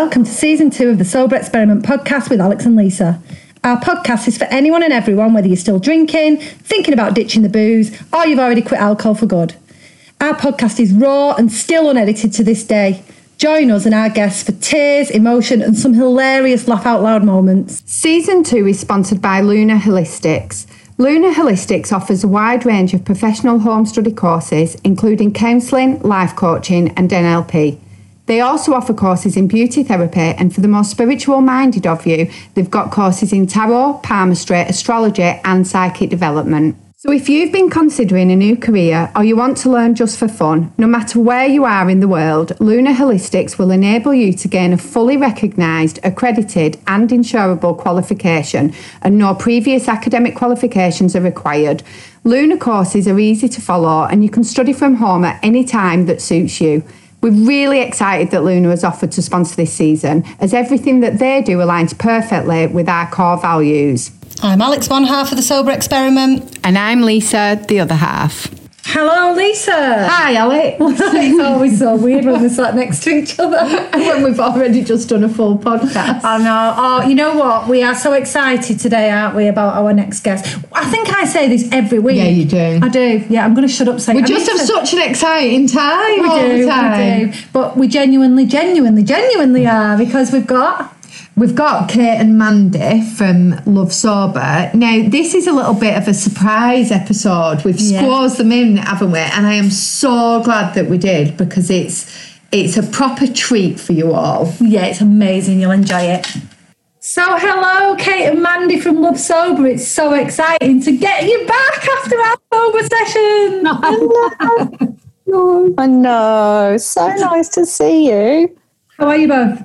welcome to season two of the Sober Experiment podcast with Alex and Lisa. Our podcast is for anyone and everyone, whether you're still drinking, thinking about ditching the booze, or you've already quit alcohol for good. Our podcast is raw and still unedited to this day. Join us and our guests for tears, emotion, and some hilarious laugh out loud moments. Season 2 is sponsored by Luna Holistics. Luna Holistics offers a wide range of professional home study courses, including counselling, life coaching, and NLP. They also offer courses in beauty therapy, and for the more spiritual minded of you, they've got courses in tarot, palmistry, astrology, and psychic development. So, if you've been considering a new career or you want to learn just for fun, no matter where you are in the world, Luna Holistics will enable you to gain a fully recognised, accredited, and insurable qualification, and no previous academic qualifications are required. Luna courses are easy to follow, and you can study from home at any time that suits you. We're really excited that Luna has offered to sponsor this season, as everything that they do aligns perfectly with our core values. I'm Alex, one half of the Sober Experiment. And I'm Lisa, the other half. Hello, Lisa. Hi, Alex. it's always so weird when we're sat next to each other. when we've already just done a full podcast. I know. Oh, you know what? We are so excited today, aren't we, about our next guest? I think I say this every week. Yeah, you do. I do. Yeah, I'm going to shut up saying We just have such an exciting time. we all do, the time. we do. But we genuinely, genuinely, genuinely are because we've got We've got Kate and Mandy from Love Sober. Now, this is a little bit of a surprise episode. We've Yeah. squozed them in, haven't we? And I am so glad that we did because it's it's a proper treat for you all. Yeah, it's amazing. You'll enjoy it. So, hello, Kate and Mandy from Love Sober. It's so exciting to get you back after our sober session. I know. So nice to see you. How are you both?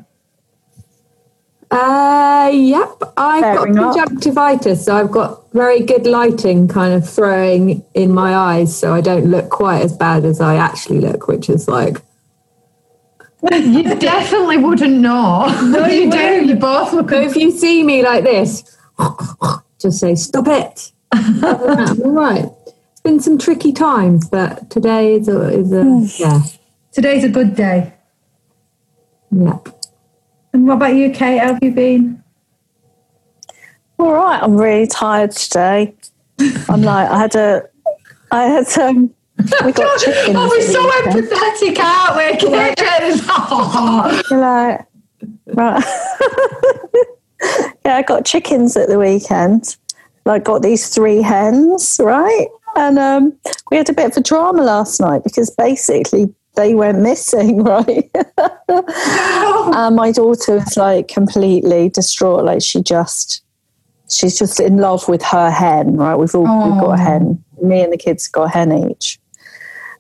Uh, yep. I've Fair got enough. conjunctivitis, so I've got very good lighting kind of throwing in my eyes, so I don't look quite as bad as I actually look, which is like, You definitely wouldn't know. No, you, do. wouldn't. You both look. so if you see me like this, just say, stop it. I'm all right. It's been some tricky times, but today is a, is a yeah, Today's a good day. yeah. And what about you, Kate? How have you been? All right. I'm really tired today. I'm like, I had a, I had some. we got chickens. Oh, we're so weekend. empathetic, aren't we? Oh. You're like, right. yeah, I got chickens at the weekend. Like, got these three hens, right? And um, we had a bit of a drama last night because basically they went missing, right? and my daughter was like completely distraught. Like, she just, she's just in love with her hen, right? We've all we've got a hen. Me and the kids got a hen each.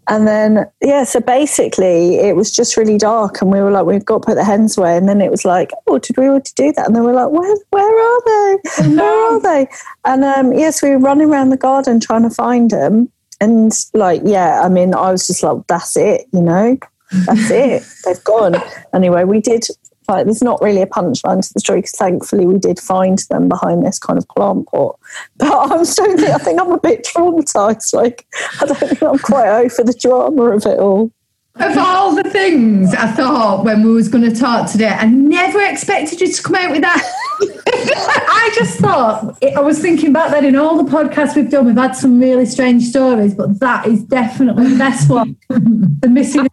And then, yeah, so basically it was just really dark and we were like, we've got to put the hens away. And then it was like, oh, did we already do that? And then we were like, where, where are they? Where are they? And um, yes, we were running around the garden trying to find them. And like, yeah, I mean, I was just like, that's it, you know, that's it. They've gone. Anyway, we did, like, there's not really a punchline to the story because thankfully we did find them behind this kind of plant pot. But I'm still, I think I'm a bit traumatized. Like, I don't think I'm quite over the drama of it all. Of all the things I thought when we was going to talk today, I never expected you to come out with that. I just thought, I was thinking back then in all the podcasts we've done, we've had some really strange stories, but that is definitely the best one. the missing.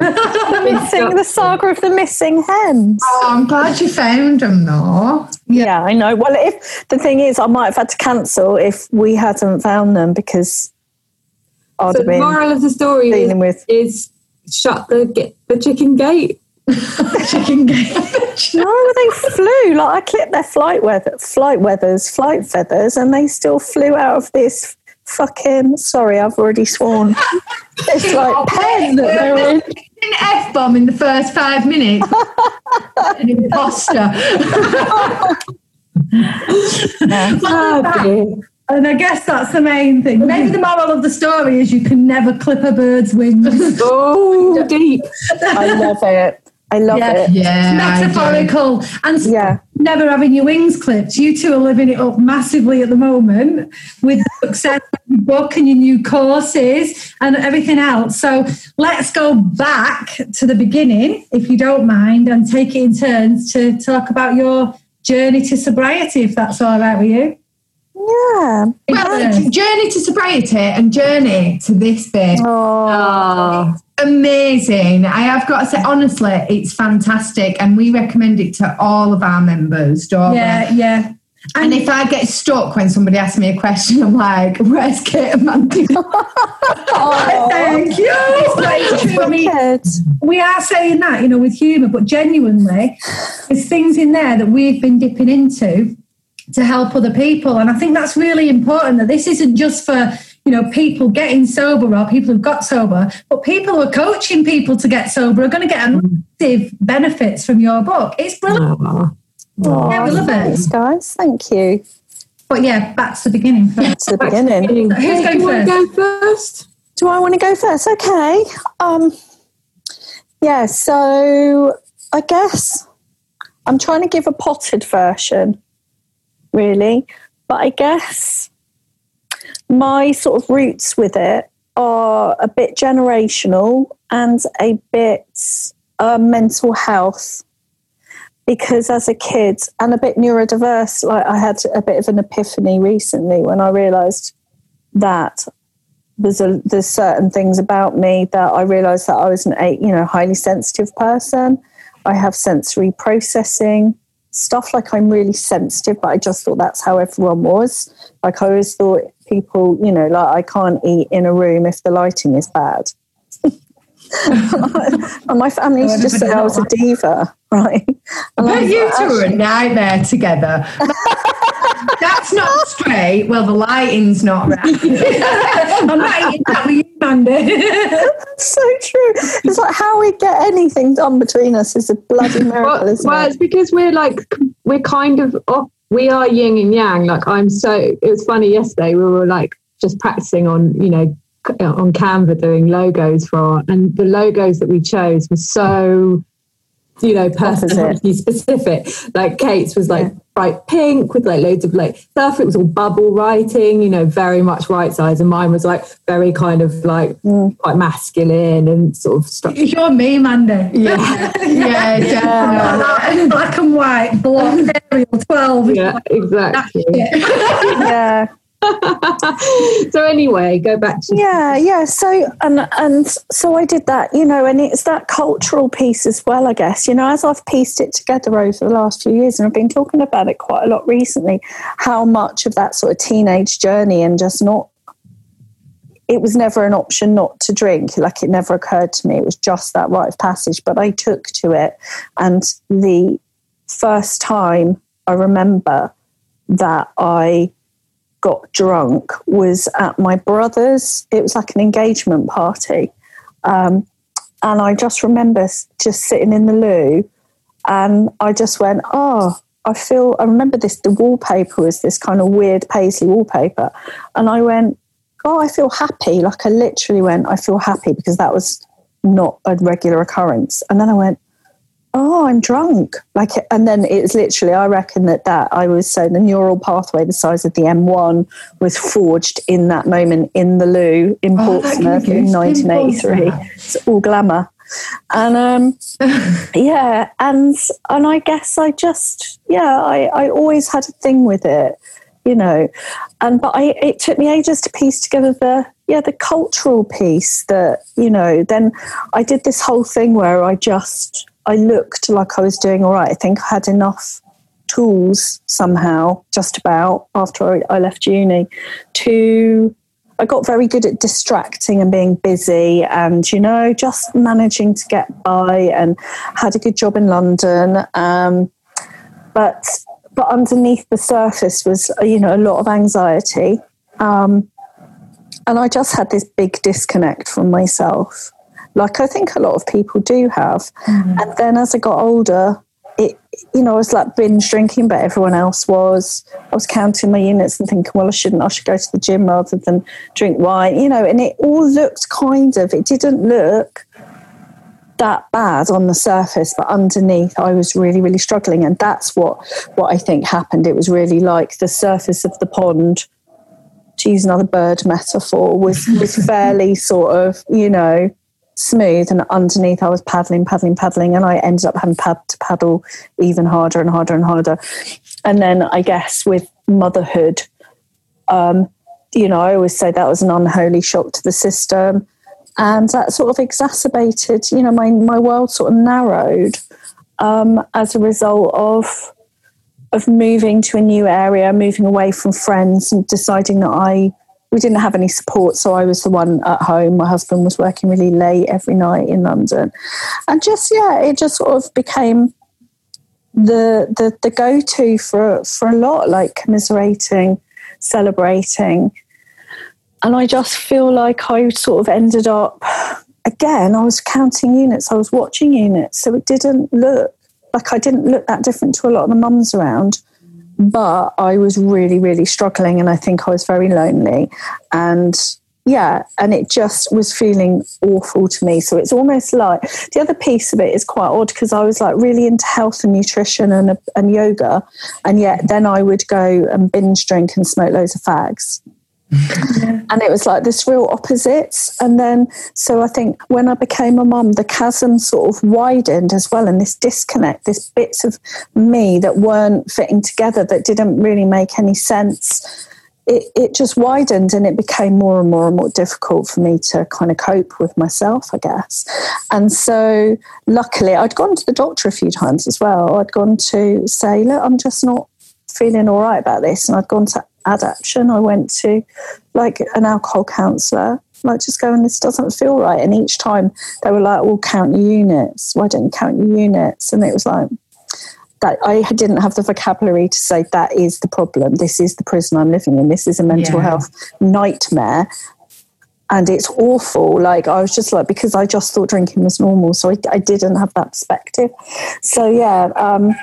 Missing the saga of the missing hens. Oh, I'm glad you found them, though. Yeah, I know. Well, if the thing is, I might have had to cancel if we hadn't found them because I'd So have the been moral of the story is, with. is shut the get the chicken gate. chicken game. No, they flew. Like I clipped their flight weather, flight weathers, flight feathers, and they still flew out of this fucking. Sorry, I've already sworn. It's like pen that they're in. An F bomb in the first five minutes. An imposter. Oh, dear. And I guess that's the main thing. Maybe the moral of the story is you can never clip a bird's wings. Oh, deep. I love it. I love Yeah. it. Yeah, I metaphorical and Yeah. never having your wings clipped. You two are living it up massively at the moment with the success of your book and your new courses and everything else. So let's go back to the beginning, if you don't mind, and take it in turns to talk about your journey to sobriety, if that's all right with you. Yeah. Well, journey to sobriety and journey to this bit. Oh, Oh, Amazing. I have got to say, honestly, it's fantastic. And we recommend it to all of our members, don't we? Yeah, yeah. And if I get stuck when somebody asks me a question, I'm like, where's Kate and Mandy? Thank you. It's true. I mean, we are saying that, you know, with humour, but genuinely, there's things in there that we've been dipping into to help other people. And I think that's really important that this isn't just for, you know, people getting sober or people who've got sober, but people who are coaching people to get sober are going to get massive benefits from your book. It's brilliant. oh. Oh, Yeah, we love it. thanks, guys. Thank you. But yeah, back to the beginning first. To the beginning. Who's going do you want to first? go first? Do I want to go first? Okay. Um, yeah, so I guess I'm trying to give a potted version, really. But I guess my sort of roots with it are a bit generational and a bit uh, mental health. Because as a kid and a bit neurodiverse, like I had a bit of an epiphany recently when I realised that there's a there's certain things about me that I realised that I was an you know highly sensitive person. I have sensory processing stuff like I'm really sensitive, but I just thought that's how everyone was. Like I always thought people, you know, like I can't eat in a room if the lighting is bad. and my family used to just say I was a diva, right? And I But you two are a "Actually, nightmare together. That's not straight. Well, the lighting's not right. I'm not with you, Mandy. so true. It's like how we get anything done between us is a bloody miracle, Well, well, it? it's because we're like we're kind of off. We are yin and yang. Like I'm so. It was funny yesterday. We were like just practicing on you know on Canva doing logos for, and the logos that we chose were so you know personality specific. Like Kate's was like bright pink with like loads of like stuff. It was all bubble writing. You know, very much right size, and mine was like very kind of like quite masculine and sort of structured. You're me, Mandy. Yeah, yeah, definitely. Black and white, blonde, Ariel, 12. Yeah, exactly. Yeah. so anyway, go back to yeah yeah so and and so i did that you know and it's that cultural piece as well i guess you know as i've pieced it together over the last few years and i've been talking about it quite a lot recently how much of that sort of teenage journey and just not it was never an option not to drink like it never occurred to me it was just that rite of passage but i took to it and the first time i remember that i got drunk was at my brother's. It was like an engagement party. Um, and I just remember just sitting in the loo and I just went, oh, I feel, I remember this, the wallpaper was this kind of weird paisley wallpaper. And I went, oh, I feel happy. Like I literally went, I feel happy because that was not a regular occurrence. And then I went, oh, I'm drunk. Like, and then it's literally, I reckon that that I was saying the neural pathway the size of the M1 was forged in that moment in the loo in Oh, Portsmouth in 1983. pimples It's all glamour. And um, yeah, and and I guess I just yeah, I, I always had a thing with it, you know. And but I it took me ages to piece together the yeah, the cultural piece that, you know, then I did this whole thing where I just I looked like I was doing all right. I think I had enough tools somehow, just about after I, left uni, to I got very good at distracting and being busy and, you know, just managing to get by and had a good job in London. Um, but but underneath the surface was, you know, a lot of anxiety. Um, and I just had this big disconnect from myself, like I think a lot of people do have. Mm. And then as I got older, it, you know, I was like binge drinking, but everyone else was. I was counting my units and thinking, well, I shouldn't. I should go to the gym rather than drink wine, you know. And it all looked kind of. It didn't look that bad on the surface, but underneath I was really, really struggling. And that's what what I think happened. It was really like the surface of the pond, to use another bird metaphor, was was fairly sort of, you know, smooth and underneath I was paddling, paddling, paddling, and I ended up having pad to paddle even harder and harder and harder. And then I guess with motherhood, um, you know, I always say that was an unholy shock to the system and that sort of exacerbated you know my, my world sort of narrowed um, as a result of of moving to a new area moving away from friends and deciding that i we didn't have any support so i was the one at home my husband was working really late every night in london and just yeah it just sort of became the the, the go-to for for a lot like commiserating celebrating and I just feel like I sort of ended up, again, I was counting units, I was watching units. So it didn't look like I didn't look that different to a lot of the mums around. But I was really, really struggling. And I think I was very lonely. And yeah, and it just was feeling awful to me. So it's almost like the other piece of it is quite odd because I was like really into health and nutrition and, and yoga. And yet then I would go and binge drink and smoke loads of fags and it was like this real opposites. And then, so I think when I became a mum, the chasm sort of widened as well, and this disconnect, this bits of me that weren't fitting together, that didn't really make any sense. It, it just widened and it became more and more and more difficult for me to kind of cope with myself, I guess. And so, luckily, I'd gone to the doctor a few times as well. I'd gone to say, Look, I'm just not feeling all right about this. And I'd gone to adaptation. I went to like an alcohol counsellor, like just going, this doesn't feel right. And each time they were like, well, count your units. Why don't you count your units? And it was like, that I didn't have the vocabulary to say that is the problem. This is the prison I'm living in. This is a mental yeah. health nightmare. And it's awful. Like, I was just like, because I just thought drinking was normal. So I, I didn't have that perspective. So, yeah, um,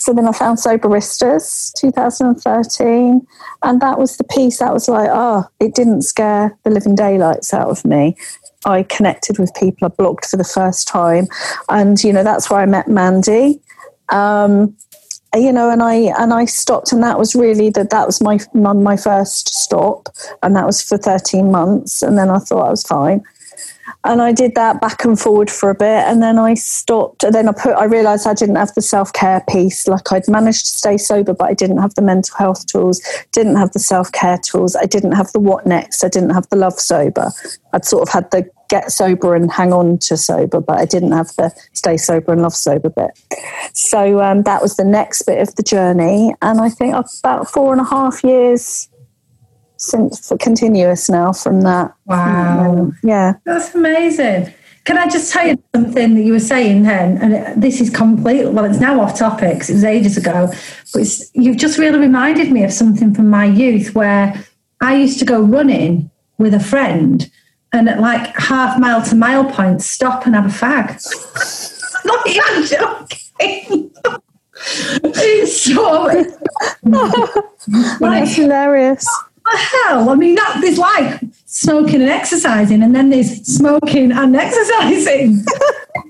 so then I found Soberistas 2013. And that was the piece that was like, oh, it didn't scare the living daylights out of me. I connected with people I blocked for the first time. And, you know, that's where I met Mandy. Um, you know, and I and I stopped, and that was really that that was my my first stop, and that was for thirteen months, and then I thought I was fine and I did that back and forward for a bit, and then I stopped. And then I put, I realised I didn't have the self care piece. Like I'd managed to stay sober, but I didn't have the mental health tools, didn't have the self care tools, I didn't have the what next, I didn't have the love sober. I'd sort of had the get sober and hang on to sober, but I didn't have the stay sober and love sober bit. So um, that was the next bit of the journey, and I think about four and a half years since for continuous now from that. Wow. yeah. That's amazing. Can I just tell you something that you were saying then? And this is complete, well, it's now off topic it was ages ago, but you've just really reminded me of something from my youth where I used to go running with a friend and at like half mile to mile points, stop and have a fag. Not even joking. it's so. That's hilarious hell? I mean, that there's like smoking and exercising, and then there's smoking and exercising.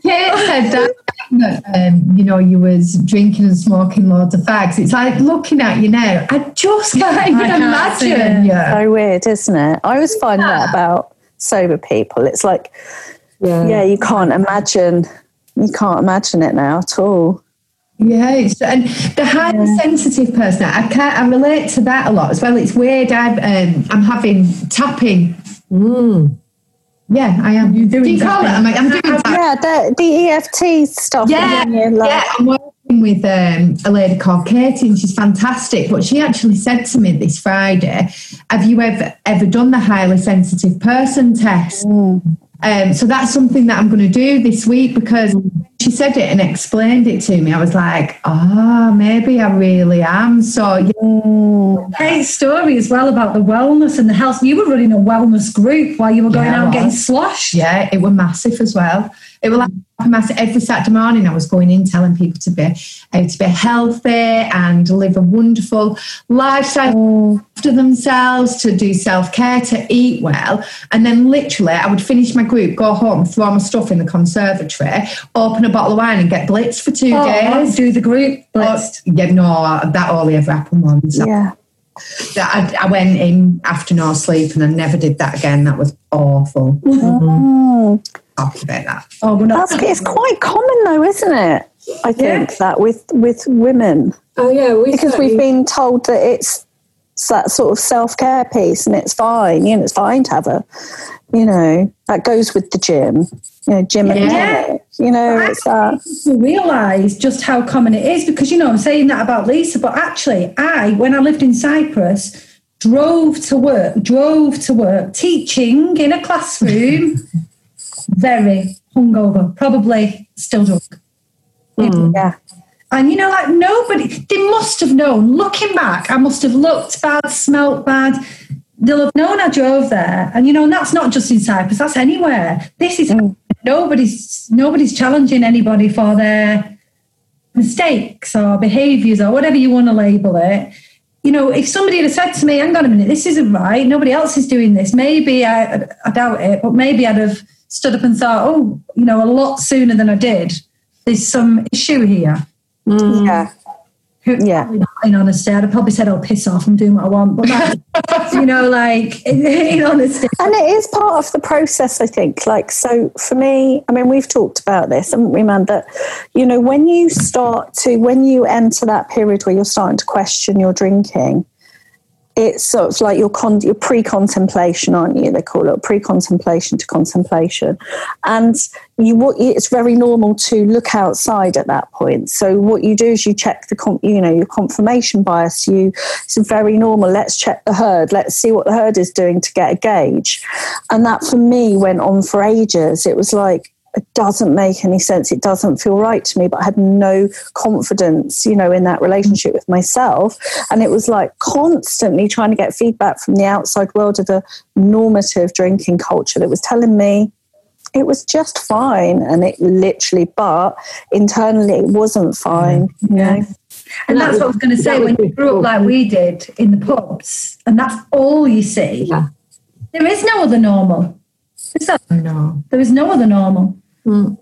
Kate said that. Um, you know, you was drinking and smoking loads of fags. It's like looking at you now. I just can't even can't imagine. Yeah. So weird, isn't it? I always find yeah. that about sober people. It's like, yeah. yeah, you can't imagine. You can't imagine it now at all. Yes, and the highly yeah. sensitive person, I can't. I relate to that a lot as well. It's weird. I'm um, I'm having tapping. Mm. Yeah, I am. You're doing? Do you call it? I'm, like, I'm doing. Tapping. Yeah, the, the EFT stuff. Yeah, like. yeah. I'm working with um, a lady called Katie, and she's fantastic. But she actually said to me this Friday, "Have you ever ever done the highly sensitive person test?" Mm. Um, so that's something that I'm going to do this week because she said it and explained it to me. I was like, oh, maybe I really am. So, yeah. Mm. Great story as well about the wellness and the health. You were running a wellness group while you were going yeah, out and getting sloshed. Yeah, it was massive as well. It was like massive every Saturday morning. I was going in telling people to be how to be healthy and live a wonderful lifestyle Mm. after themselves, to do self care, to eat well, and then literally I would finish my group, go home, throw my stuff in the conservatory, open a bottle of wine, and get blitzed for two Oh, days. do the group. Oh, yeah, no, that only ever happened once. Yeah. That I, I went in after no sleep and I never did that again. That was awful. Mm. Talk about that. Oh, we're not. That's it's quite common though, isn't it? I think that with with women Oh yeah, we because we've been told that it's that sort of self care piece and it's fine. You know, it's fine to have a, you know, that goes with the gym. You know, gym and Yeah. tonic. You know, it's that. to realise just how common it is because you know I'm saying that about Lisa, but actually I, when I lived in Cyprus, drove to work, drove to work, teaching in a classroom, very hungover, probably still drunk. Hmm, yeah. And you know, like nobody, they must have known. Looking back, I must have looked bad, smelt bad. They'll have known I drove there, and you know, and that's not just in Cyprus. That's anywhere. This is hmm. nobody's nobody's challenging anybody for their mistakes or behaviours or whatever you want to label it. You know, if somebody had said to me, "Hang on a minute, this isn't right. Nobody else is doing this," maybe I, I doubt it, but maybe I'd have stood up and thought, "Oh, you know, a lot sooner than I did. There's some issue here." Mm. Yeah. Who- Yeah. In honesty, I'd have probably said, "Oh, piss off! I'm doing what I want." But that, you know, like in, in honesty, And it is part of the process, I think. Like, so for me, I mean, we've talked about this, haven't we, man? That, you know, when you start to, when you enter that period where you're starting to question your drinking, it's sort of like your, con- your pre-contemplation, aren't you? They call it pre-contemplation to contemplation, and you what it's very normal to look outside at that point. So what you do is you check the you know your confirmation bias. You it's very normal. Let's check the herd. Let's see what the herd is doing to get a gauge, and that for me went on for ages. It was like it doesn't make any sense. It doesn't feel right to me, but I had no confidence, you know, in that relationship with myself. And it was like constantly trying to get feedback from the outside world of the normative drinking culture that was telling me it was just fine. And it literally, but internally it wasn't fine, mm-hmm. you know. and that's what I was going to say. When you grew cool. up like we did in the pubs, and that's all you see. Yeah. There is no other normal. Is that- No. There is no other normal. Mm.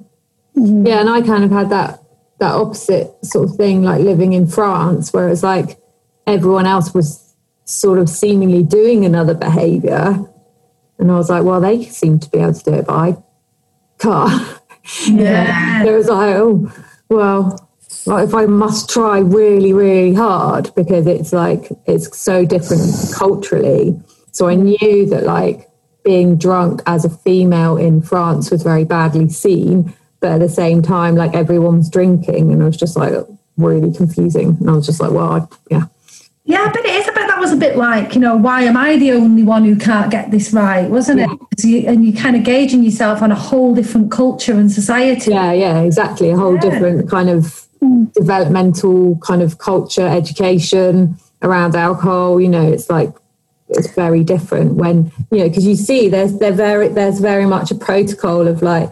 Mm. Yeah, and I kind of had that that opposite sort of thing, like living in France, where it's like everyone else was sort of seemingly doing another behaviour, and I was like, well, they seem to be able to do it, but I can't. Yeah. It was like, oh, well, well, if I must try really, really hard because it's like it's so different culturally. So I mm. knew that like being drunk as a female in France was very badly seen, but at the same time, like everyone was drinking, and it was just like really confusing. And I was just like, well, I, yeah, Yeah, but it is. I bet that was a bit like, you know, why am I the only one who can't get this right, wasn't it? you, and you kind of gauging yourself on a whole different culture and society. yeah, yeah, exactly. A whole Yeah. different kind of hmm. developmental kind of culture, education around alcohol. You know, it's like it's very different when you know because you see there's there very there's very much a protocol of like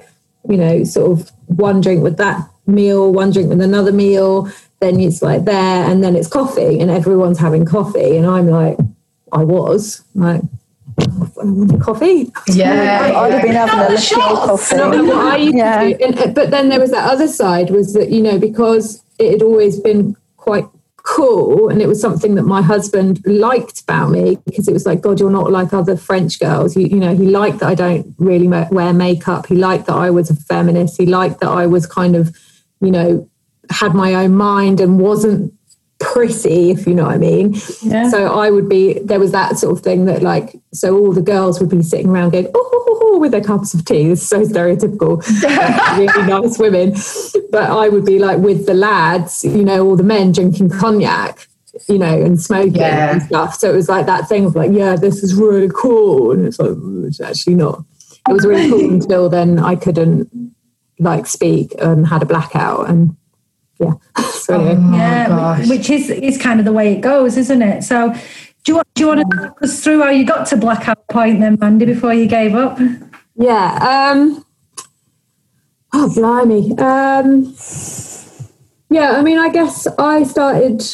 you know sort of one drink with that meal, one drink with another meal. Then it's like there, and then it's coffee, and everyone's having coffee, and I'm like, I was like, coffee. Yeah. I'd have been having a little coffee. And what I used Yeah. and, but then there was that other side was that you know because it had always been quite cool, and it was something that my husband liked about me because it was like God, you're not like other French girls. You, you know, he liked that I don't really wear makeup. He liked that I was a feminist. He liked that I was kind of, you know, had my own mind and wasn't prissy, if you know what I mean. Yeah. So I would be there was that sort of thing that like so all the girls would be sitting around going oh, oh, oh, oh," with their cups of tea. Is so stereotypical, really nice women. But I would be like with the lads, you know, all the men drinking cognac, you know, and smoking Yeah. and stuff. So it was like that thing of like, yeah, this is really cool, and it's like "Mm, it's actually not. It was really cool until then I couldn't like speak and had a blackout and yeah. So anyway. yeah, gosh. which is is kind of the way it goes, isn't it? So, do you want do you want to talk us through how you got to blackout point then, Mandy, before you gave up? Yeah. Um, Oh, blimey. Um, yeah, I mean, I guess I started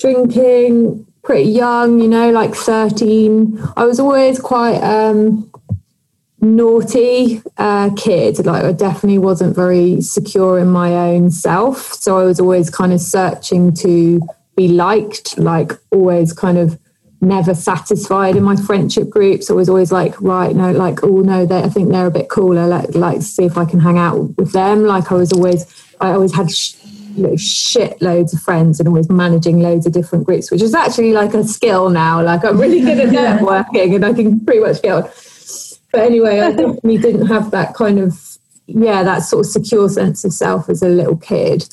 drinking pretty young, you know, like 13. I was always quite um, naughty uh, kid. Like, I definitely wasn't very secure in my own self. So I was always kind of searching to be liked, like, always kind of never satisfied in my friendship groups. I was always like, right, no, like, oh no, they, I think they're a bit cooler. Like, like, see if I can hang out with them. Like, I was always, I always had, sh- you know, shit loads of friends and always managing loads of different groups, which is actually like a skill now. Like, I'm really good at networking and I can pretty much get on. But anyway, I definitely didn't have that kind of, yeah, that sort of secure sense of self as a little kid.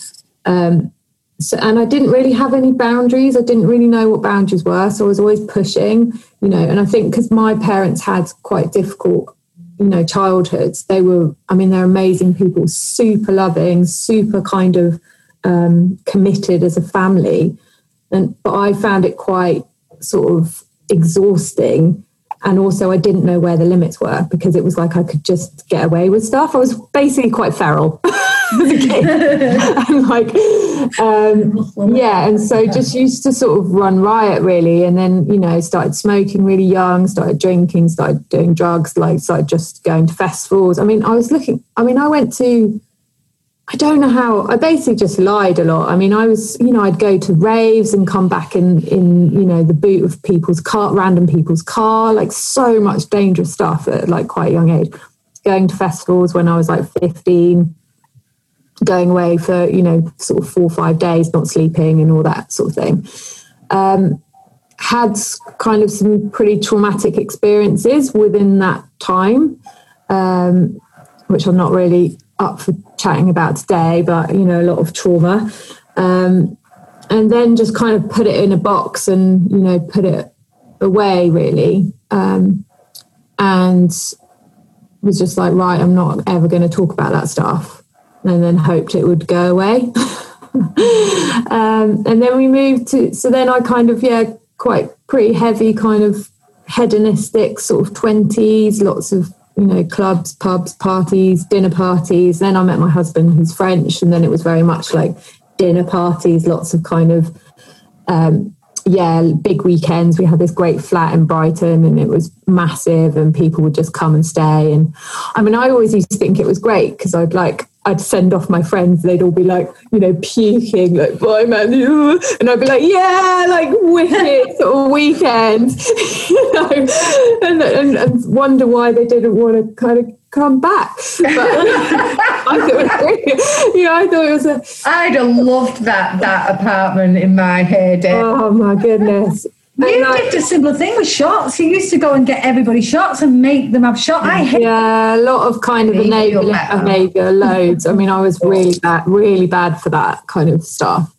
Um, so, and I didn't really have any boundaries. I didn't really know what boundaries were. So I was always pushing, you know, and I think because my parents had quite difficult, you know, childhoods, they were, I mean, they're amazing people, super loving, super kind of um, committed as a family. And, but I found it quite sort of exhausting and also I didn't know where the limits were because it was like I could just get away with stuff. I was basically quite feral. and like um, yeah and so just used to sort of run riot really and then you know started smoking really young started drinking started doing drugs like started just going to festivals i mean i was looking i mean i went to I don't know how. I basically just lied a lot. I mean, I was, you know, I'd go to raves and come back in, in you know, the boot of people's car, random people's car, like so much dangerous stuff at like quite a young age. Going to festivals when I was like 15, going away for, you know, sort of four or five days, not sleeping and all that sort of thing. Um, had kind of some pretty traumatic experiences within that time, um, which I'm not really up for chatting about today, but you know, a lot of trauma. Um, and then just kind of put it in a box and you know put it away really. Um, and was just like right i'm not ever going to talk about that stuff. And then hoped it would go away. Um, and then we moved to so then i kind of yeah quite pretty heavy kind of hedonistic sort of 20s lots of you know, clubs, pubs, parties, dinner parties. Then I met my husband, who's French, and then it was very much like dinner parties, lots of kind of, um, yeah, big weekends. We had this great flat in Brighton, and it was massive, and people would just come and stay. And I mean, I always used to think it was great because I'd like I'd send off my friends, they'd all be like, you know, puking, like, bye, man. And I'd be like, yeah, like wicked sort weekends, you know, and, and, and, wonder why they didn't want to kind of come back. But I thought it was you know, I thought it was a. I'd have loved that, that apartment in my heyday. Eh? Oh, my goodness. You like, did a similar thing with shots. You used to go and get everybody shots and make them have shots. I hate yeah, a lot of kind of enabling behaviour, loads. I mean, I was really bad, really bad for that kind of stuff,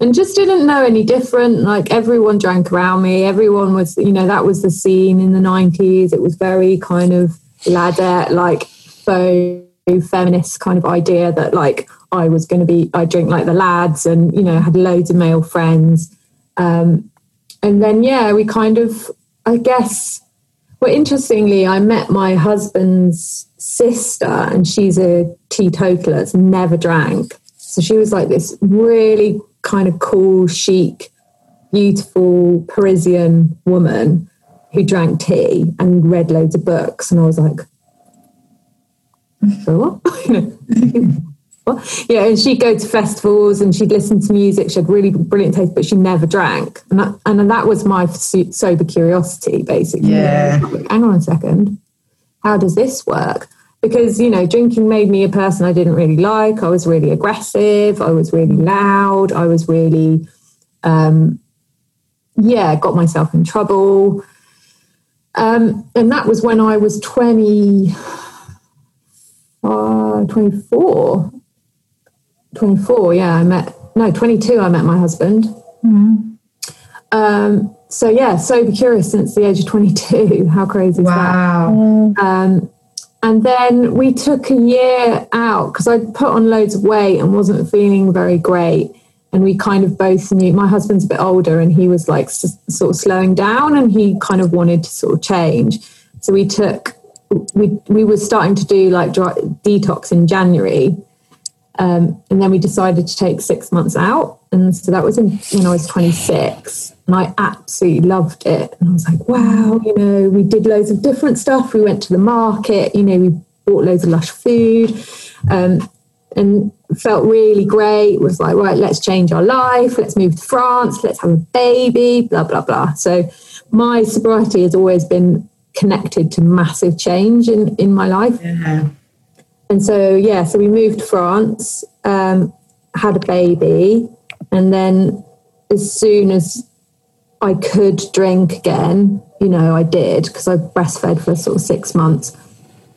and just didn't know any different. Like everyone drank around me. Everyone was, you know, that was the scene in the nineties. It was very kind of ladette, like faux feminist kind of idea that like I was going to be, I drink like the lads, and you know, had loads of male friends. Um, and then yeah, we kind of, I guess, well, interestingly, I met my husband's sister, and she's a teetotaler, never drank. So she was like this really kind of cool, chic, beautiful Parisian woman who drank tea and read loads of books. And I was like, so what? Yeah, and she'd go to festivals and she'd listen to music. She had really brilliant taste, but she never drank. And that, and that was my sober curiosity, basically. Yeah. Like, Hang on a second. How does this work? Because, you know, drinking made me a person I didn't really like. I was really aggressive. I was really loud. I was really, um, yeah, got myself in trouble. Um, and that was when I was 20, uh, 24. 24, yeah, I met, no, 22, I met my husband. Mm-hmm. Um, so, yeah, sober curious since the age of 22. How crazy is wow. that? Um, and then we took a year out because I'd put on loads of weight and wasn't feeling very great. And we kind of both knew my husband's a bit older and he was like sort of slowing down and he kind of wanted to sort of change. So we took we we were starting to do like dry, detox in January, um, and then we decided to take six months out, and so that was in, when I was 26, and I absolutely loved it. And I was like, wow, you know, we did loads of different stuff. We went to the market, you know, we bought loads of lush food, um, and felt really great. Was like, right, let's change our life. Let's move to France. Let's have a baby. Blah blah blah. So my sobriety has always been connected to massive change in, in my life. Yeah. And so, yeah, so we moved to France, um, had a baby, and then as soon as I could drink again, you know, I did because I breastfed for sort of six months.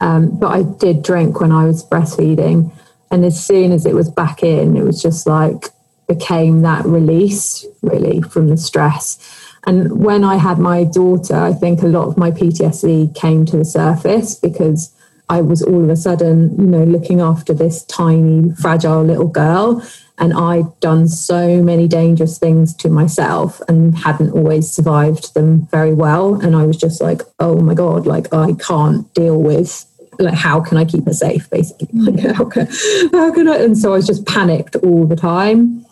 Um, but I did drink when I was breastfeeding. And as soon as it was back in, it was just like became that release really from the stress. And when I had my daughter, I think a lot of my PTSD came to the surface because I was all of a sudden, you know, looking after this tiny, fragile little girl. And I'd done so many dangerous things to myself and hadn't always survived them very well. And I was just like, oh my God, like I can't deal with like how can I keep her safe basically? Like how can, how can I and so I was just panicked all the time.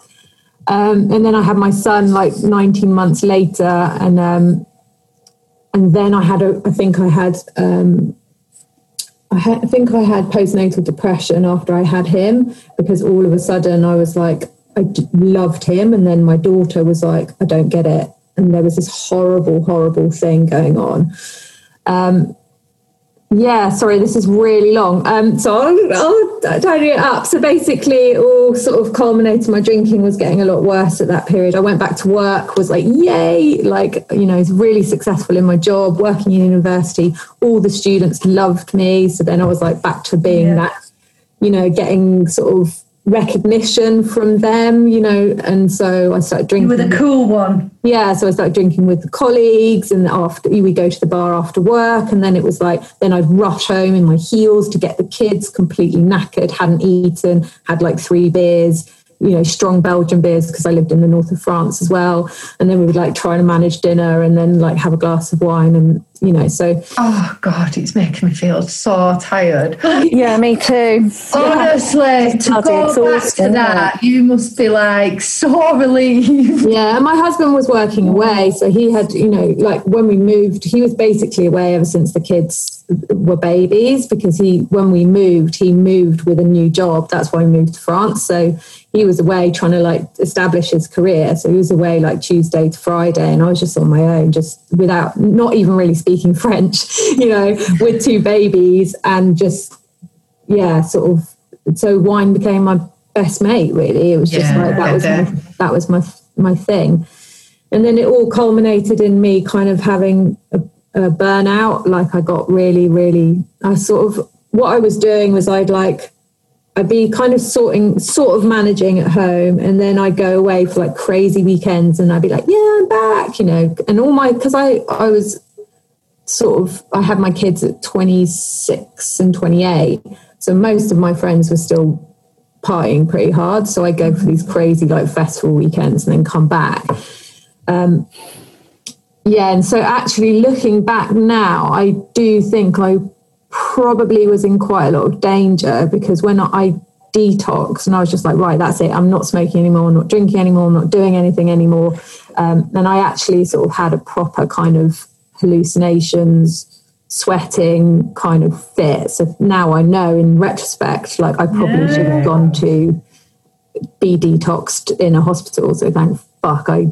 Um, and then I had my son like 19 months later, and um, and then I had a, I think I had, um, I had, I think I had postnatal depression after I had him because all of a sudden I was like, I loved him, and then my daughter was like, I don't get it, and there was this horrible, horrible thing going on. Um, yeah, sorry, this is really long. Um, so I'll, I'll tidy it up. So basically, it all sort of culminated. My drinking was getting a lot worse at that period. I went back to work, was like, yay, like, you know, was really successful in my job, working in university. All the students loved me. So then I was like back to being yeah. that, you know, getting sort of recognition from them, you know, and so I started drinking. with a cool one. Yeah, so I started drinking with the colleagues, and after we go to the bar after work, and then it was like then I'd rush home in my heels to get the kids completely knackered, hadn't eaten, had like three beers you know, strong Belgian beers because I lived in the north of France as well. And then we would like try to manage dinner and then like have a glass of wine and, you know, so. Oh God, it's making me feel so tired. yeah, me too. Honestly, yeah. to go back to that, you must be like so relieved. Yeah, and my husband was working away. So he had, you know, like when we moved, he was basically away ever since the kids were babies because he, when we moved, he moved with a new job. That's why we moved to France. So he was away trying to like establish his career. So he was away like Tuesday to Friday, and I was just on my own, just without not even really speaking French, you know, with two babies and just yeah, sort of. So wine became my best mate. Really, it was just yeah, like that was my, that was my my thing, and then it all culminated in me kind of having a, a burnout. Like I got really, really. I sort of what I was doing was I'd like I'd be kind of sorting, sort of managing at home, and then I'd go away for like crazy weekends, and I'd be like, "Yeah, I'm back," you know. And all my because I I was sort of I had my kids at 26 and 28, so most of my friends were still partying pretty hard. So I go for these crazy like festival weekends and then come back. Um, yeah, and so actually looking back now, I do think I probably was in quite a lot of danger because when I detoxed and I was just like, right, that's it. I'm not smoking anymore, I'm not drinking anymore, I'm not doing anything anymore. Um, and I actually sort of had a proper kind of hallucinations, sweating kind of fit. So now I know in retrospect, like I probably yeah. should have gone to be detoxed in a hospital. So thank fuck I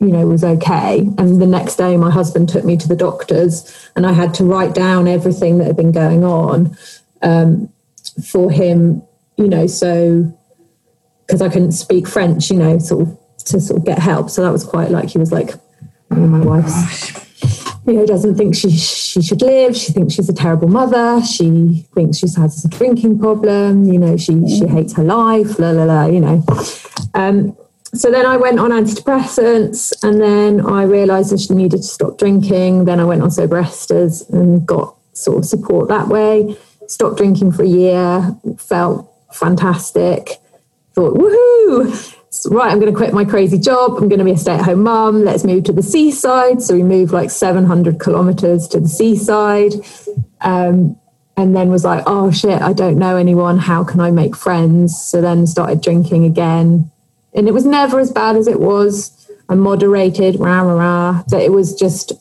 you know was okay and the next day my husband took me to the doctors and i had to write down everything that had been going on um, for him you know so because i couldn't speak french you know sort of to sort of get help so that was quite like he was like oh, my wife's you know doesn't think she she should live she thinks she's a terrible mother she thinks she has a drinking problem you know she she hates her life la la la you know um, so then I went on antidepressants and then I realized that she needed to stop drinking. Then I went on Soberistas and got sort of support that way. Stopped drinking for a year, felt fantastic. Thought, woohoo! Right, I'm going to quit my crazy job. I'm going to be a stay at home mum. Let's move to the seaside. So we moved like 700 kilometers to the seaside. Um, and then was like, oh shit, I don't know anyone. How can I make friends? So then started drinking again. And it was never as bad as it was. I moderated, rah, rah, rah. But it was just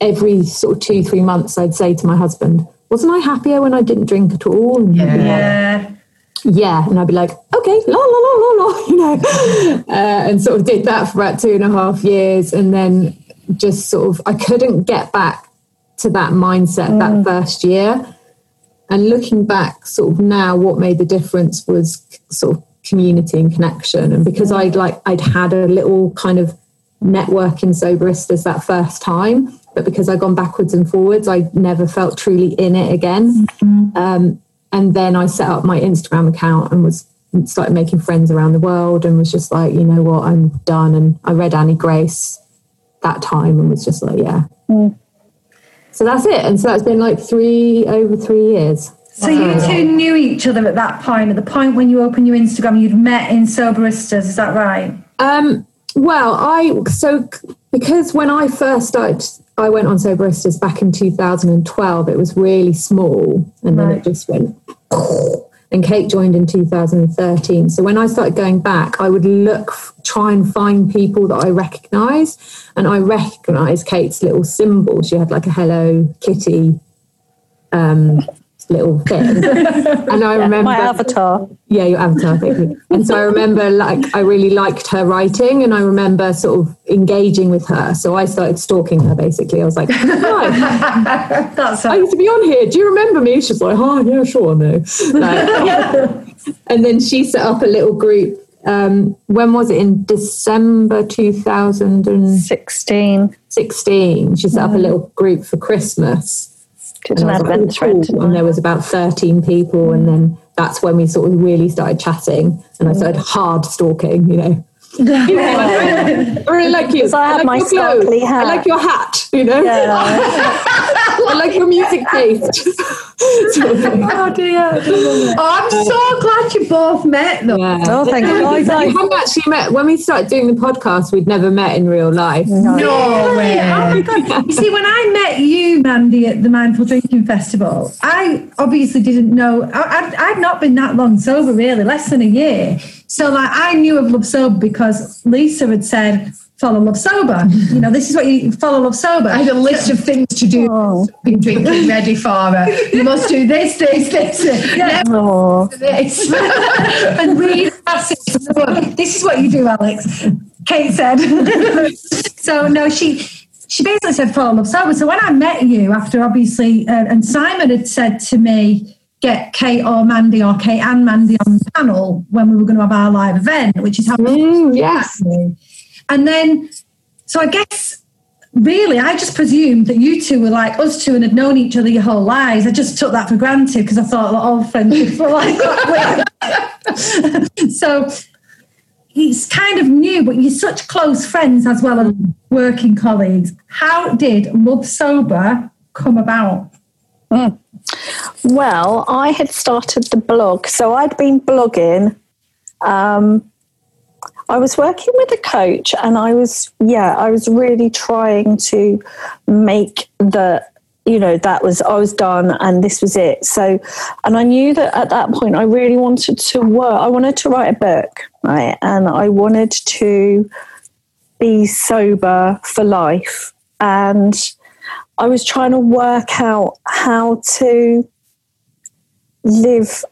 every sort of two, three months, I'd say to my husband, wasn't I happier when I didn't drink at all? And he'd be like, Yeah. yeah. And I'd be like, okay, la, la, la, la, you know, uh, and sort of did that for about two and a half years. And then just sort of, I couldn't get back to that mindset that first year. And looking back, sort of now, what made the difference was sort of community and connection. And because I'd like, I'd had a little kind of network in Soberistas that first time, but because I'd gone backwards and forwards, I never felt truly in it again. Um, and then I set up my Instagram account and was started making friends around the world and was just like, you know what, I'm done. And I read Annie Grace that time and was just like, yeah. So that's it. And so that's been like three over three years. So you two knew each other at that point. At the point when you opened your Instagram, you'd met in Soberistas. Is that right? Um, well, I so because when I first started, I went on Soberistas back in 2012. It was really small, and then it just went. And Kate joined in 2013. So when I started going back, I would look, try and find people that I recognise, and I recognised Kate's little symbol. She had like a Hello Kitty um, little thing, and I remember My avatar. yeah, your avatar, thank you. And so I remember, like, I really liked her writing, and I remember sort of engaging with her. So I started stalking her. Basically, I was like, "Hi, That's I used to be on here. Do you remember me?" She's like, "Oh, yeah, sure, no." Like, and then she set up a little group. Um, when was it? In December 2016. sixteen. She set up a little group for Christmas. Did an And I was like, advent "Oh, thread. And there was about 13 people. And then that's when we sort of really started chatting. And I started hard stalking, you know. You know, I really like you. Because I have like my your clothes. hat. I like your hat, you know. I like your music taste. Oh dear. Oh, I'm so glad you both met though. Yeah. Oh, thank you. We I like- haven't actually met. When we started doing the podcast, we'd never met in real life. No way. Oh my god. You see, when I met you, Mandy, at the Mindful Drinking Festival, I obviously didn't know I, I'd, I'd not been that long sober, really, less than a year. So like I knew of Love Sober because Lisa had said, follow Love Sober. You know, this is what you follow Love Sober. I had a list of things to do. Oh. Been drinking ready for her. You must do this, this, this. Yeah. Oh, this. and read passages. This is what you do, Alex. Kate said. so no, she she basically said follow love sober. So when I met you after obviously, uh, and Simon had said to me, get Kate or Mandy or Kate and Mandy on the panel when we were going to have our live event, which is how Mm, yes. And then, so I guess really, I just presumed that you two were like us two and had known each other your whole lives. I just took that for granted because I thought that all friendships were like so it's kind of new, but you're such close friends as well as working colleagues. How did Love Sober come about? Well, I had started the blog. So I'd been blogging. Um, I was working with a coach and I was, yeah, I was really trying to make the, you know, that was, I was done and this was it. So, and I knew that at that point I really wanted to work, I wanted to write a book, right? And I wanted to be sober for life. And I was trying to work out how to live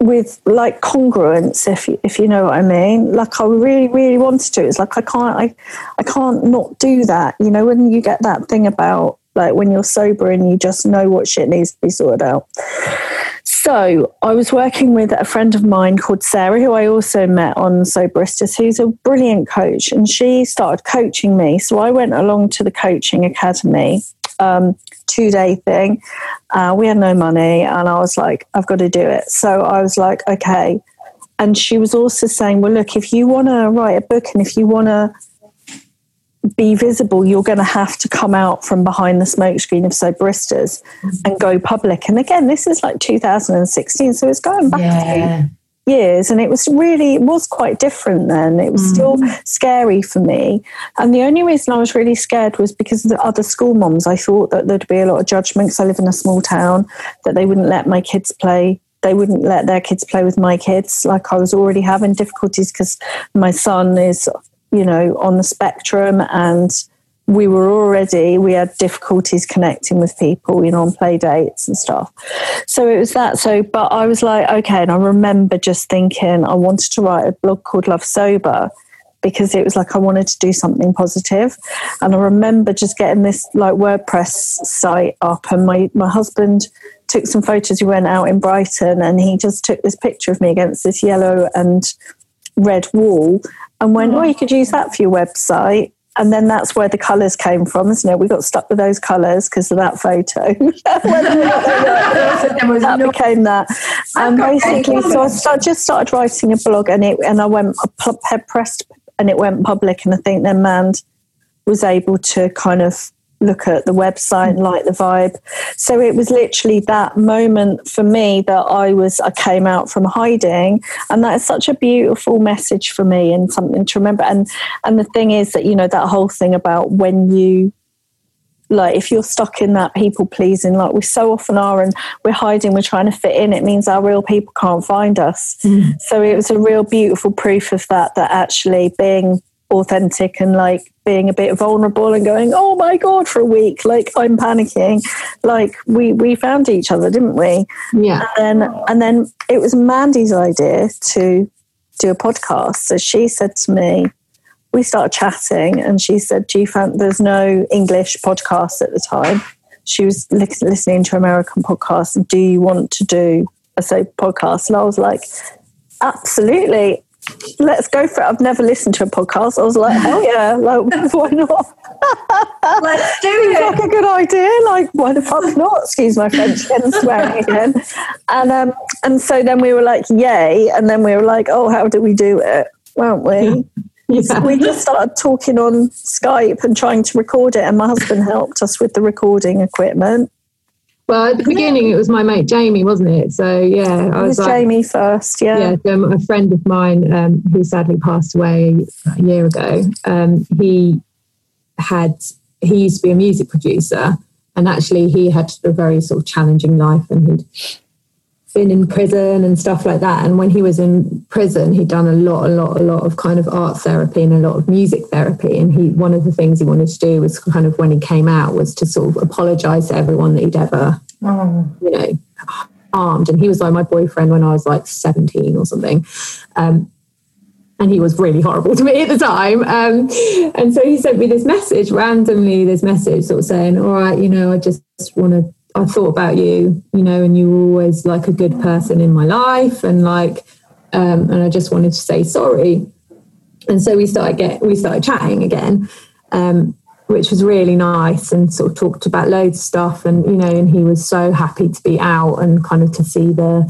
with like congruence if you, if you know what I mean. Like I really really wanted to. It's like I can't I, I can't not do that. You know when you get that thing about like when you're sober and you just know what shit needs to be sorted out. So I was working with a friend of mine called Sarah, who I also met on Soberistas, who's a brilliant coach, and she started coaching me. So I went along to the coaching academy, um, two day thing. Uh, we had no money, and I was like, I've got to do it. So I was like, okay. And she was also saying, well, look, if you want to write a book and if you want to be visible, you're going to have to come out from behind the smokescreen of Soberistas and go public. And again, this is like 2016, so it's going back. Yeah. Years and it was really it was quite different then. It was Mm. still scary for me. And the only reason i was really scared was because of the other school moms i thought that there'd be a lot of judgment because i live in a small town that they wouldn't let my kids play. They wouldn't let their kids play with my kids like i was already having difficulties because my son is you know on the spectrum and we were already we had difficulties connecting with people you know on play dates and stuff. So it was that. So but i was like okay and i remember just thinking i wanted to write a blog called love sober because it was like i wanted to do something positive. And i remember just getting this like wordpress site up and my my husband took some photos. We went out in brighton and he just took this picture of me against this yellow and red wall and went mm. oh you could use that for your website and then that's where the colours came from, isn't it? We got stuck with those colours because of that photo. Whether or not they worked, There was that became that. Um, and basically, so I just started writing a blog, and it and I went I pressed, and it went public, and I think then Mand was able to kind of look at the website and mm. like the vibe. So it was literally that moment for me that I was I came out from hiding and that is such a beautiful message for me and something to remember. And and the thing is that you know that whole thing about when you like if you're stuck in that people pleasing like we so often are and we're hiding we're trying to fit in it means our real people can't find us. Mm. So it was a real beautiful proof of that that actually being authentic and like being a bit vulnerable and going oh my god for a week. Like i'm panicking. Like we we found each other didn't we? Yeah. and then and then it was mandy's idea to do a podcast. So she said to me we started chatting and she said do you fan- there's no english podcast at the time. She was li- listening to american podcasts. Do you want to do a so podcast? And i was like absolutely let's go for it i've never listened to a podcast i was like hell yeah like why not Let's do Seems it. like a good idea. Like, why the fuck not? Excuse my French again, swearing again. And um, and so then we were like, yay. And then we were like, oh, how do we do it? Weren't we? So we just started talking on Skype and trying to record it. And my husband helped us with the recording equipment. Well, at the beginning, it was my mate Jamie, wasn't it? So yeah, It I was was like, Jamie first, yeah. yeah, so a friend of mine um, who sadly passed away a year ago, um, he had he used to be a music producer, and actually he had a very sort of challenging life, and he'd been in prison and stuff like that. And when he was in prison, he'd done a lot, a lot, a lot of kind of art therapy and a lot of music therapy. And he one of the things he wanted to do was kind of when he came out was to sort of apologize to everyone that he'd ever Oh, you know, armed. And he was like my boyfriend when I was like 17 or something. Um, and he was really horrible to me at the time. Um, and so he sent me this message, randomly, this message sort of saying, All right, you know, I just want to, I thought about you, you know, and you were always like a good person in my life. And like, um, and I just wanted to say sorry. And so we started get we started chatting again. Um, which was really nice and sort of talked about loads of stuff and you know and he was so happy to be out and kind of to see the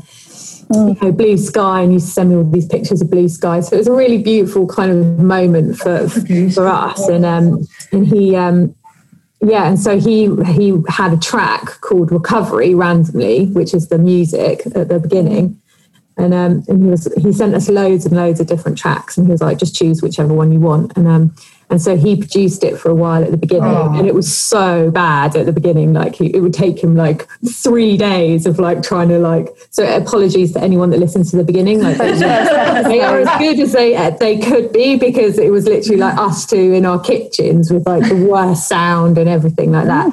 you know, blue sky and you send me all these pictures of blue sky so it was a really beautiful kind of moment for for us and um and he um yeah and so he he had a track called recovery randomly which is the music at the beginning. And um and he was he sent us loads and loads of different tracks and he was like just choose whichever one you want. And um and so he produced it for a while at the beginning Oh. and it was so bad at the beginning like he, it would take him like three days of like trying to like so apologies to anyone that listens to the beginning like they are as good as they they could be because it was literally like us two in our kitchens with like the worst sound and everything like that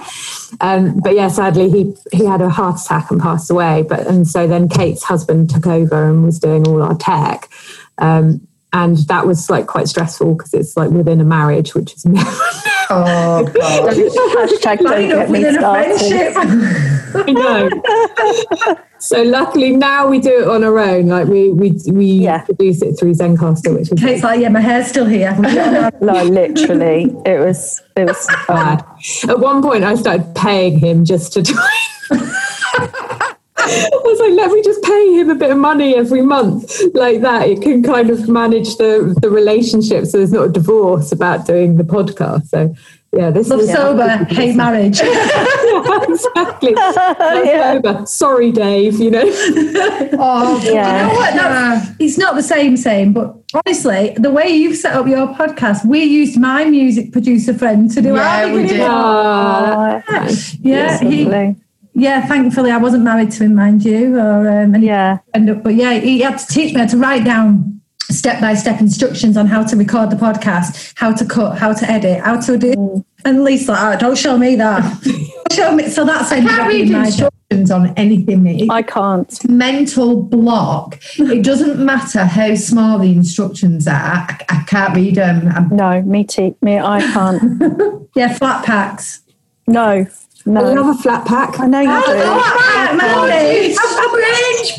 um, but yeah sadly he he had a heart attack and passed away but and so then Kate's husband took over and was doing all our tech um, and that was like quite stressful because it's like within a marriage which is oh God. Hashtag don't get me started. I know. so luckily now we do it on our own. Like we we we Yeah. produce it through Zencastr, which is Kate's like, yeah, my hair's still here. No, literally. It was it was bad. At one point, I started paying him just to try. I was like, let me just pay him a bit of money every month, like that. It can kind of manage the the relationship, so there's not a divorce about doing the podcast. So yeah, this Love is sober, hate marriage. Yeah, exactly. Yeah. Sober. Sorry, Dave. You know. Oh, Yeah. You know what? That's- it's not the same, same, but honestly, the way you've set up your podcast, we used my music producer friend to do Yeah, our we beginning. did. Ah, Yeah, he, Lovely. Yeah. Thankfully, I wasn't married to him, mind you, or um, Yeah. ended up, but yeah, he had to teach me how to write down step by step instructions on how to record the podcast, how to cut, how to edit, how to do. Mm. And Lisa, oh, don't show me that. Show me. So that's I can't read instructions on anything. I can't. mental block. It doesn't matter how small the instructions are. I, I can't read them. I'm, No, me too. Me, I can't. Yeah, flat packs. No, I love a flat pack. I know you do. Flat pack, Melody. Orange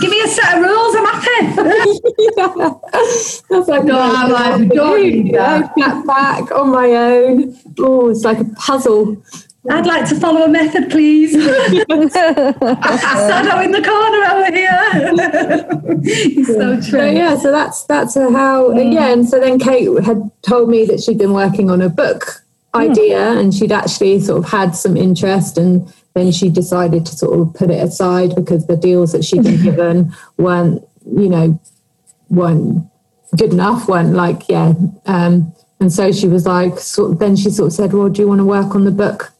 Give me a set of rules. I'm happy. That's like No, I'm like, we don't need that. Flat back on my own. Oh, it's like a puzzle. I'd like to follow a method, please. Sado in the corner over here. He's so So true. yeah, so that's that's uh, how mm. yeah. And so then Kate had told me that she'd been working on a book idea, and she'd actually sort of had some interest, and then she decided to sort of put it aside because the deals that she'd been given weren't, you know, weren't good enough, weren't like yeah. Um, and so she was like, sort of, then she sort of said, "Well, do you want to work on the book?"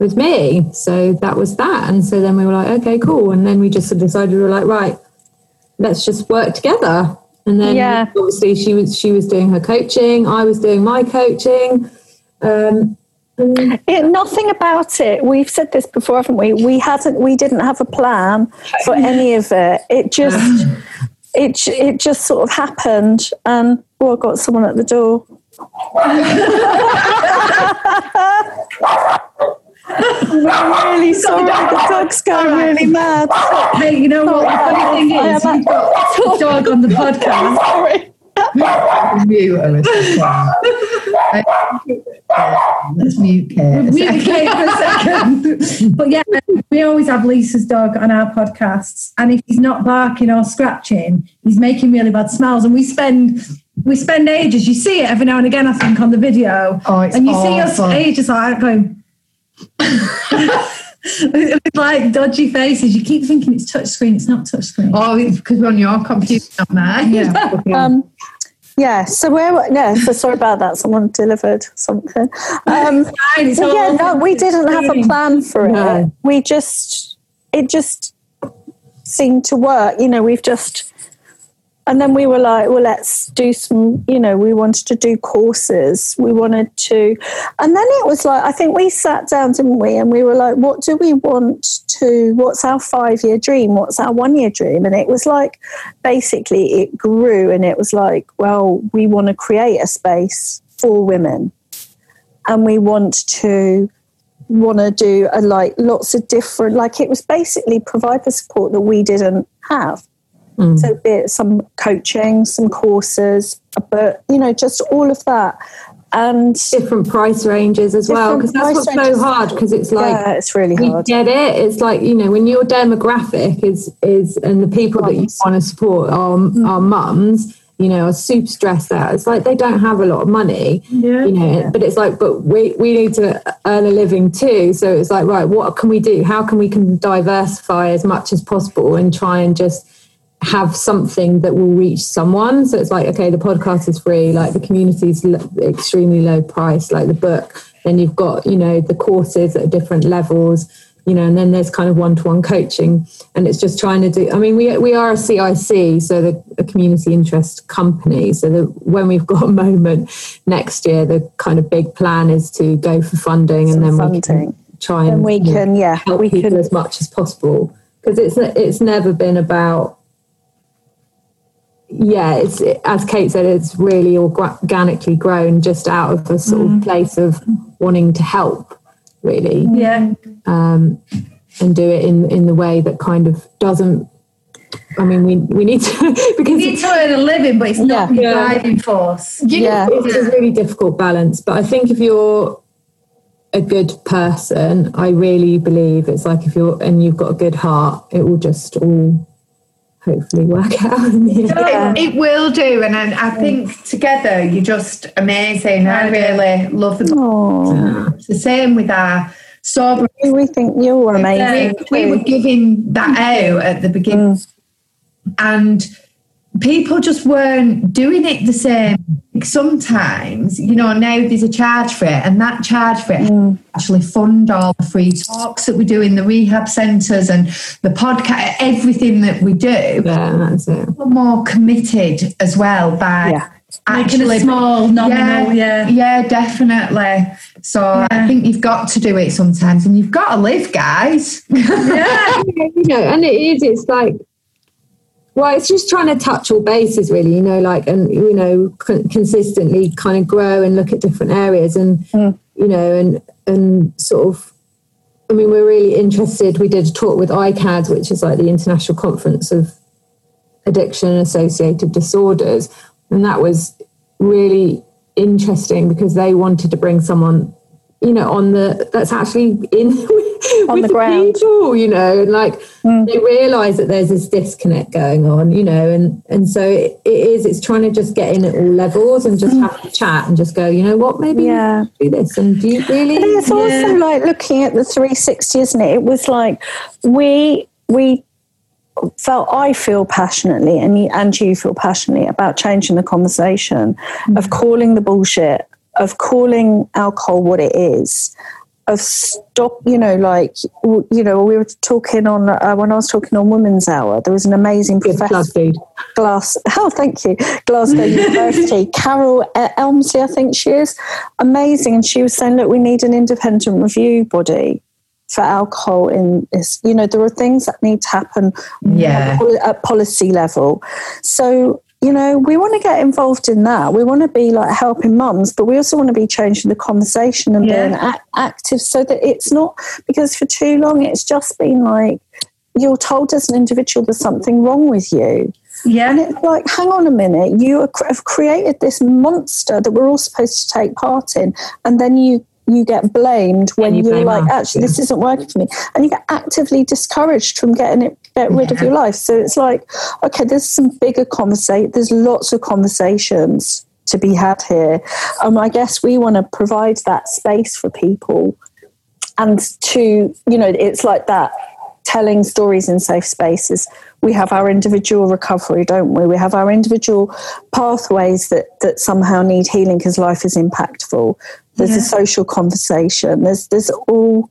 with me. So that was that. And so then we were like, okay, cool. And then we just sort of decided we were like, right, let's just work together. And then Yeah. obviously she was she was doing her coaching, I was doing my coaching. Um, Yeah, nothing about it. We've said this before, haven't we? We hadn't. We didn't have a plan for any of it. It just, it it just sort of happened, and oh, I got someone at the door. I'm really sorry. The dog's going really mad. Hey, you know what? The funny thing is, we've got a dog on the podcast. Sorry. mute her as well. Let's mute Kate. Mute Kate for a second. But yeah, we always have Lisa's dog on our podcasts, and if he's not barking or scratching, he's making really bad smells. And we spend we spend ages. You see it every now and again, I think, on the video, Oh, it's and you awful. see us ages like going. With like dodgy faces, you keep thinking it's touchscreen. It's not touchscreen. Oh, because we're on your computer, not mine. Yeah. Um, yeah. So where? Yeah. So sorry about that. Someone delivered something. Um, yeah, no, we didn't have a plan for it. We just, it just seemed to work. You know, we've just, and then we were like, well, let's do some. You know, we wanted to do courses. We wanted to, and then it was like, I think we sat down, didn't we? And we were like, what do we want to? What's our five-year dream? What's our one-year dream? And it was like, basically, it grew, and it was like, well, we want to create a space for women and we want to want to do a, like lots of different like it was basically provide the support that we didn't have so be it some coaching some courses but you know just all of that and different price ranges as well. Because that's what's price so hard because it's like yeah it's really we hard get it. It's like you know when your demographic is is and the people that you want to support are Mm. are mums. You know, are super stressed out. It's like they don't have a lot of money. Yeah. You know, but it's like, but we we need to earn a living too. So it's like, right, what can we do? How can we can diversify as much as possible and try and just have something that will reach someone. So it's like, okay, the podcast is free, like the community is extremely low price, like the book. Then you've got, you know, the courses at different levels, you know, and then there's kind of one to one coaching. And it's just trying to do, I mean, we, we are a CIC, so the a community interest company. So that when we've got a moment next year, the kind of big plan is to go for funding and then we can try and, and we can yeah help we people can as much as possible because it's it's never been about yeah it's as kate said it's really organically grown just out of a sort of place of wanting to help really Yeah. um, and do it in in the way that kind of doesn't i mean we we need to because You need to earn a living, but it's not Yeah. the Yeah. driving force. You know, Yeah. it's a really difficult balance but i think if you're a good person, I really believe it's like if you're and you've got a good heart, it will just all hopefully work out. Yeah. It, it, will do, and I, I, think together you're just amazing. I really love the. Aww. It's the same with our sober. We think you were amazing. We, we were giving that out at the beginning, mm. and people just weren't doing it the same. Sometimes, you know, now there's a charge for it, and that charge for it mm. actually fund all the free talks that we do in the rehab centres and the podcast, everything that we do. Yeah, that's it. More committed as well by. Yeah. Actually, Making a small nominal, yeah, yeah, yeah definitely. So yeah. I think you've got to do it sometimes, and you've got to live, guys. yeah, you know, and it is. It's like well, it's just trying to touch all bases, really, you know, like, and, you know, consistently kind of grow and look at different areas and, mm. you know, and, and sort of, I mean, we're really interested. We did a talk with ICAD, which is like the International Conference of Addiction and Associated Disorders. And that was really interesting because they wanted to bring someone you know, on the that's actually in on the, the ground. people, you know, and like mm. they realise that there's this disconnect going on, you know, and and so it, it is. It's trying to just get in at all levels and just mm. have a chat and just go, you know, what maybe yeah. do this and do you really? And it's yeah. also like looking at the 360, isn't it? It was like we we felt I feel passionately and you, and you feel passionately about changing the conversation mm. of calling the bullshit of calling alcohol what it is of stop you know like you know we were talking on uh, when i was talking on women's hour there was an amazing professor glass oh thank you glasgow university carol emslie i think she is. Amazing and she was saying look we need an independent review body for alcohol in this you know there are things that need to happen yeah. at policy level. So you know, we want to get involved in that. We want to be like helping mums, but we also want to be changing the conversation and yeah. being active so that it's not because for too long it's just been like you're told as an individual there's something wrong with you. Yeah. And it's like, hang on a minute, you have created this monster that we're all supposed to take part in, and then you you get blamed when you are like, actually, this isn't working for me. And you get actively discouraged from getting it, get rid yeah. of your life. So it's like, okay, there's some bigger conversation. There's lots of conversations to be had here. Um, I guess we want to provide that space for people and to, you know, it's like that telling stories in safe spaces. We have our individual recovery, don't we? We have our individual pathways that, that somehow need healing because life is impactful. There's yeah. a social conversation. There's there's all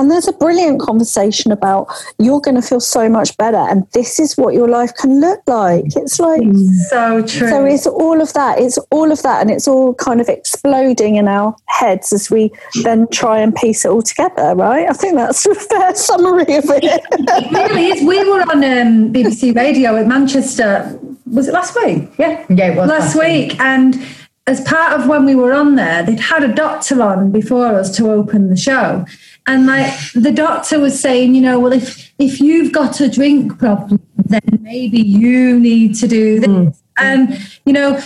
and there's a brilliant conversation about you're going to feel so much better, and this is what your life can look like. It's like so true. So it's all of that. It's all of that, and it's all kind of exploding in our heads as we then try and piece it all together. Right? I think that's a fair summary of it. it really is. We were on um, BBC Radio at Manchester. Was it last week? Yeah, yeah, it was last, last week, week. and as part of when we were on there, they'd had a doctor on before us to open the show. And like the doctor was saying, you know, well, if if you've got a drink problem, then maybe you need to do this. Mm. And you know,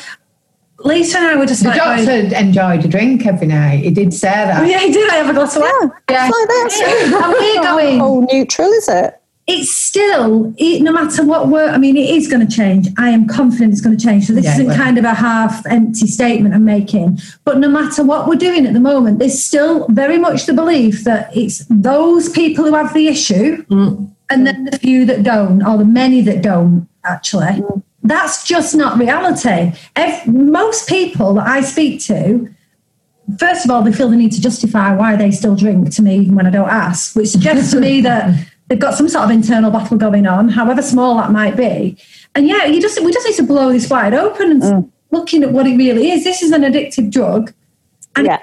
Lisa and I were just the like, doctor going, enjoyed a drink every night. He did say that. Oh, yeah, he did. I have a glass of wine. Yeah, yeah. Like that. and we're going. Oh, neutral, is it? It's still no matter what work i mean it is going to change. I am confident it's going to change. So this yeah, isn't kind of a half empty statement i'm making. But no matter what we're doing at the moment there's still very much the belief that it's those people who have the issue mm. and then the few that don't or the many that don't actually. Mm. that's just not reality. Most people that i speak to first of all they feel the need to justify why they still drink to me even when i don't ask which suggests to me that they've got some sort of internal battle going on, however small that might be. And yeah, you just we just need to blow this wide open and mm. looking at what it really is. This is an addictive drug. And yeah.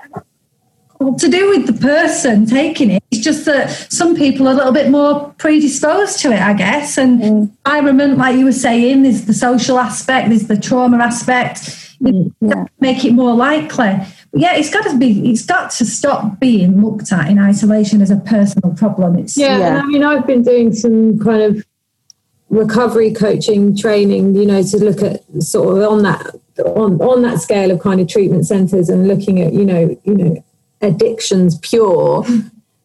to do with the person taking it, it's just that some people are a little bit more predisposed to it, I guess. And mm. environment, like you were saying, there's the social aspect, there's the trauma aspect. Mm. Yeah. Make it more likely yeah, it's got to be. It's got to stop being looked at in isolation as a personal problem. It's yeah. yeah. I mean, I've been doing some kind of recovery coaching training. You know, to look at sort of on that on on that scale of kind of treatment centres and looking at you know you know addictions pure.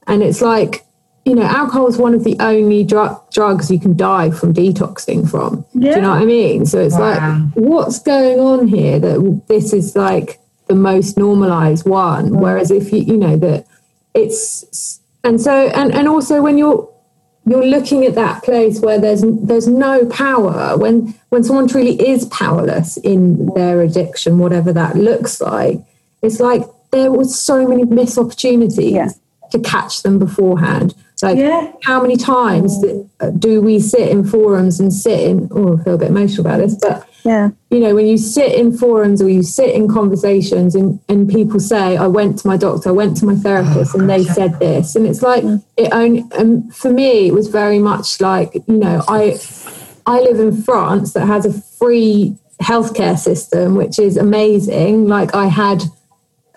And it's like, you know, alcohol is one of the only dr- drugs you can die from detoxing from. Do you know what I mean? So it's Wow. like, what's going on here that this is like the most normalized one? Mm. Whereas if you, you know, that it's, and so, and, and also when you're, you're looking at that place where there's there's no power when when someone truly is powerless in their addiction whatever that looks like it's like there was so many missed opportunities Yeah. to catch them beforehand like Yeah. how many times do we sit in forums and sit in oh i feel a bit emotional about this but Yeah. you know, when you sit in forums or you sit in conversations and, and people say, I went to my doctor, I went to my therapist, and they said this. And it's like, it only, um, for me, it was very much like, you know, I, I live in France that has a free healthcare system, which is amazing. Like, I had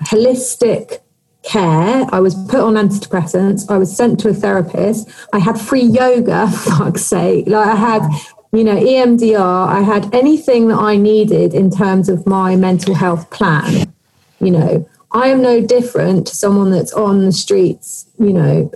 holistic care. I was put on antidepressants. I was sent to a therapist. I had free yoga, fuck's sake. Like I had, you know, EMDR. I had anything that I needed in terms of my mental health plan. You know, I am no different to someone that's on the streets, you know,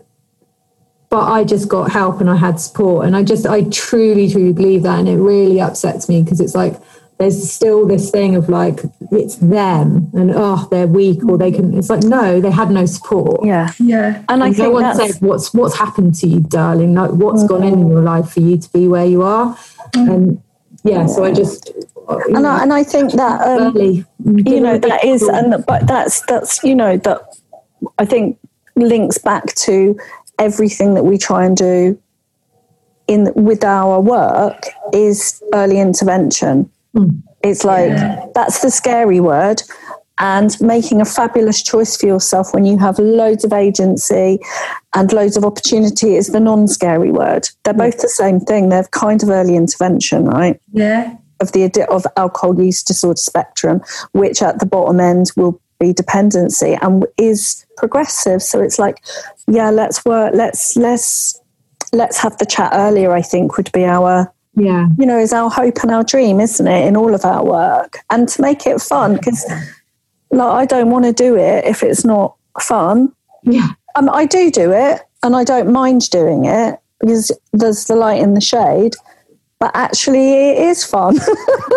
but I just got help and I had support. And I just, I truly, truly believe that. And it really upsets me because it's like, there's still this thing of like, it's them and oh, they're weak or they can, it's like, no, they had no support. Yeah. Yeah. And I And no think one that's said what's what's happened to you, darling. Like what's gone in in your life for you to be where you are. And yeah, so I just and know, I, and I think that um, early, you know that is and but that's that's you know that I think links back to everything that we try and do in with our work is early intervention. Hmm. It's like that's the scary word. And making a fabulous choice for yourself when you have loads of agency and loads of opportunity is the non scary word. They're both the same thing. They're kind of early intervention, right? Yeah. of the of alcohol use disorder spectrum, which at the bottom end will be dependency and is progressive. So it's like, yeah, let's work. Let's let's let's have the chat earlier. I think would be our yeah. you know is our hope and our dream, isn't it, in all of our work, and to make it fun because like I don't want to do it if it's not fun. Yeah. Um, I do do it, and I don't mind doing it because there's the light in the shade. But actually, it is fun.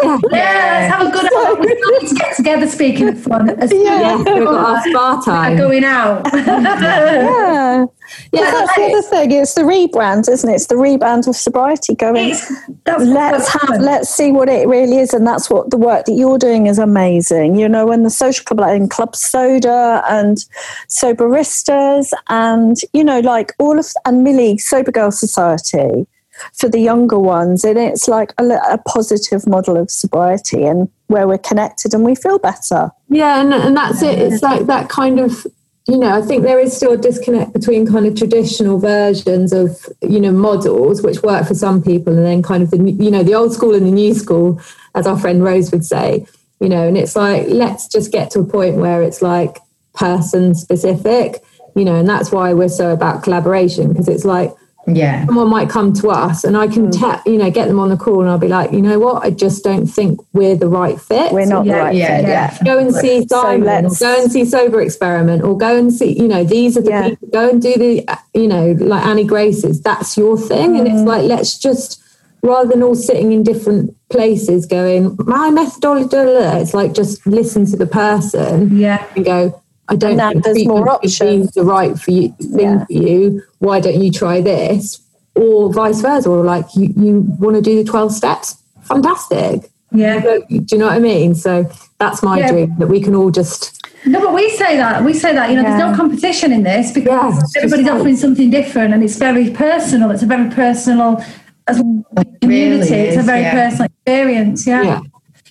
Yeah, let's have a good hour. We still need to get together speaking of fun. As Yeah. Yeah, we've got our spa time. going out. yeah. Yeah, that's the other thing. It's the rebrand, isn't it? It's the rebrand of sobriety going. It's- let's have fun. let's see what it really is and that's what the work that you're doing is amazing you know and the social club like in club soda and soberistas and you know like all of and millie sober girl society for the younger ones and it's like a, a positive model of sobriety and where we're connected and we feel better Yeah, and, and that's it. It's like that kind of, you know, I think there is still a disconnect between kind of traditional versions of, you know, models which work for some people and then kind of the, you know, the old school and the new school, as our friend Rose would say, you know, and it's like, let's just get to a point where it's like person specific, you know, and that's why we're so about collaboration because it's like, Yeah. someone might come to us and I can tap, you know, get them on the call and I'll be like, you know what, I just don't think we're the right fit. we're not the Yeah, right yeah, fit. yeah. go and see So Simon, or go and see Sober Experiment, or go and see, you know, these are the Yeah. people. Go and do the, uh, you know, like Annie Grace's. That's your thing, and Mm. it's like let's just rather than all sitting in different places, going my methodology. blah, blah, blah," It's like just listen to the person Yeah. and go. I don't And think there's more treatment being options. the right for you thing Yeah. for you. Why don't you try this? Or vice versa, or like you, you want to do the twelve steps. Fantastic. Yeah. But, Do you know what I mean? So that's my Yeah. dream that we can all just No, but we say that. We say that, you know, there's no competition in this because Yeah, it's just everybody's like- offering something different and it's very personal. It's a very personal as well community. really it's a very yeah. personal experience. Yeah.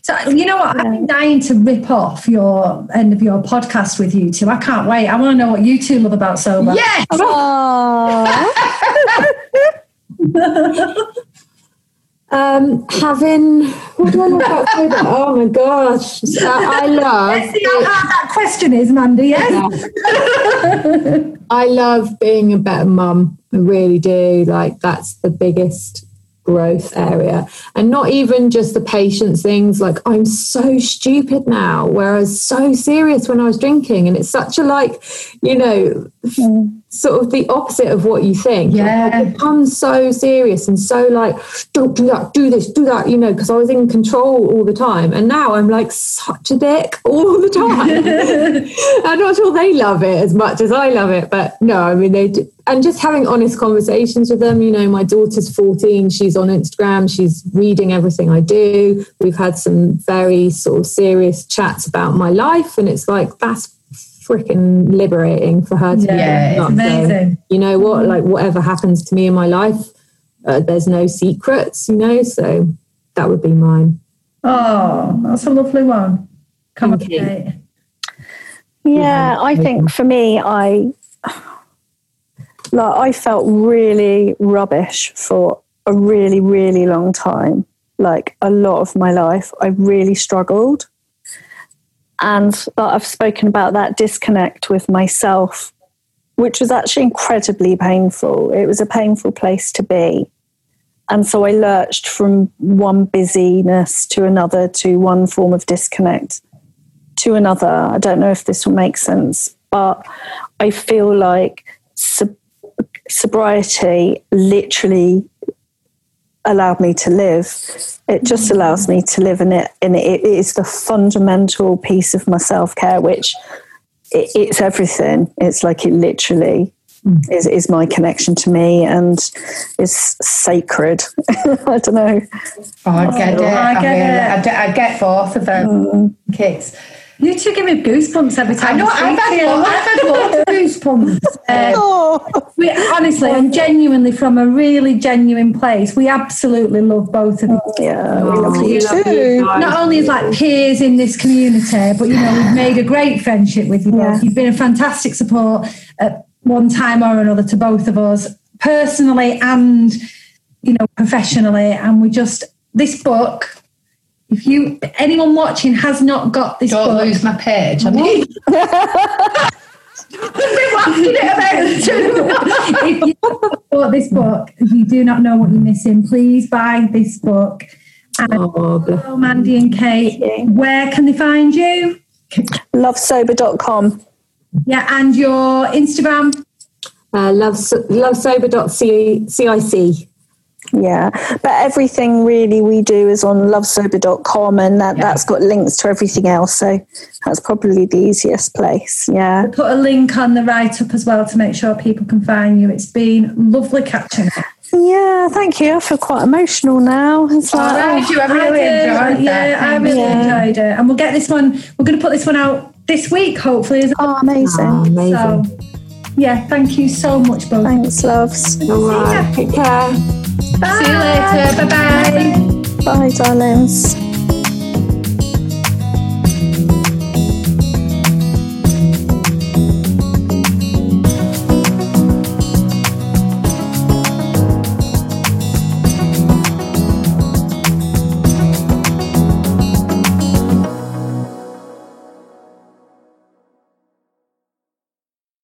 Yeah. So you know what? I've been dying to rip off your end of your podcast with you two. I can't wait. I want to know what you two love about sober. Yes. Um having what do I know about sober? Oh my gosh. I, I love Let's see how hard that question is, Mandy. Yes. I love being a better mum. I really do. Like that's the biggest growth area. And not even just the patience things like i'm so stupid now whereas so serious when i was drinking. And it's such a like you know mm. sort of the opposite of what you think. Yeah. like, become so serious and so like don't do that do this do that you know because i was in control all the time. And now i'm like such a dick all the time. I'm not sure they love it as much as i love it but no i mean they do, and just having honest conversations with them. You know, my daughter's 14, she's on Instagram, she's reading everything I do. We've had some very sort of serious chats about my life, and it's like that's freaking liberating for her to yeah, be it's amazing. So, you know what? Like whatever happens to me in my life, uh, there's no secrets. You know, so that would be mine. Oh, that's a lovely one. Come on, Kate. Yeah, I think for me, I like I felt really rubbish for a really, really long time. Like a lot of my life, I really struggled. And I've spoken about that disconnect with myself, which was actually incredibly painful. It was a painful place to be. And so I lurched from one busyness to another, to one form of disconnect to another. I don't know if this will make sense, but I feel like sobriety literally allowed me to live. It just mm. allows me to live, in it and it is the fundamental piece of my self care, which it, it's everything. It's like it literally mm. is is my connection to me, and is sacred. I don't know. Oh, I get it. I get it. I, get both of them, mm. kids. You two give me goosebumps every time. I know. I've had, I've had lots of goosebumps. Uh, oh. we, honestly, and genuinely, from a really genuine place, we absolutely love both of you. Yeah, we love you too. Not only as like peers in this community, but you know, we've made a great friendship with you both. Yeah. You've been a fantastic support at one time or another to both of us, personally and you know, professionally. And we just this book if you anyone watching has not got this don't book, lose my page. I mean. if you bought this book, if you do not know what you're missing, please buy this book. And oh, Mandy and Kate, where can they find you? Lovesober.com. Yeah, and your Instagram? Uh, love, lovesober.cic. Yeah, but everything really we do is on lovesober.com and that, yeah. that's got links to everything else. So that's probably the easiest place. Yeah. We'll put a link on the write up as well to make sure people can find you. It's been lovely catching up. Yeah, thank you. I feel quite emotional now. It's like, oh, you? I really I enjoyed Yeah, I really yeah. enjoyed it. And we'll get this one, we're going to put this one out this week, hopefully. Oh, amazing. Oh, amazing. So, yeah, thank you so much, both. Thanks, loves. All right. Take care. Bye. See you later. Bye-bye. Bye, darlings.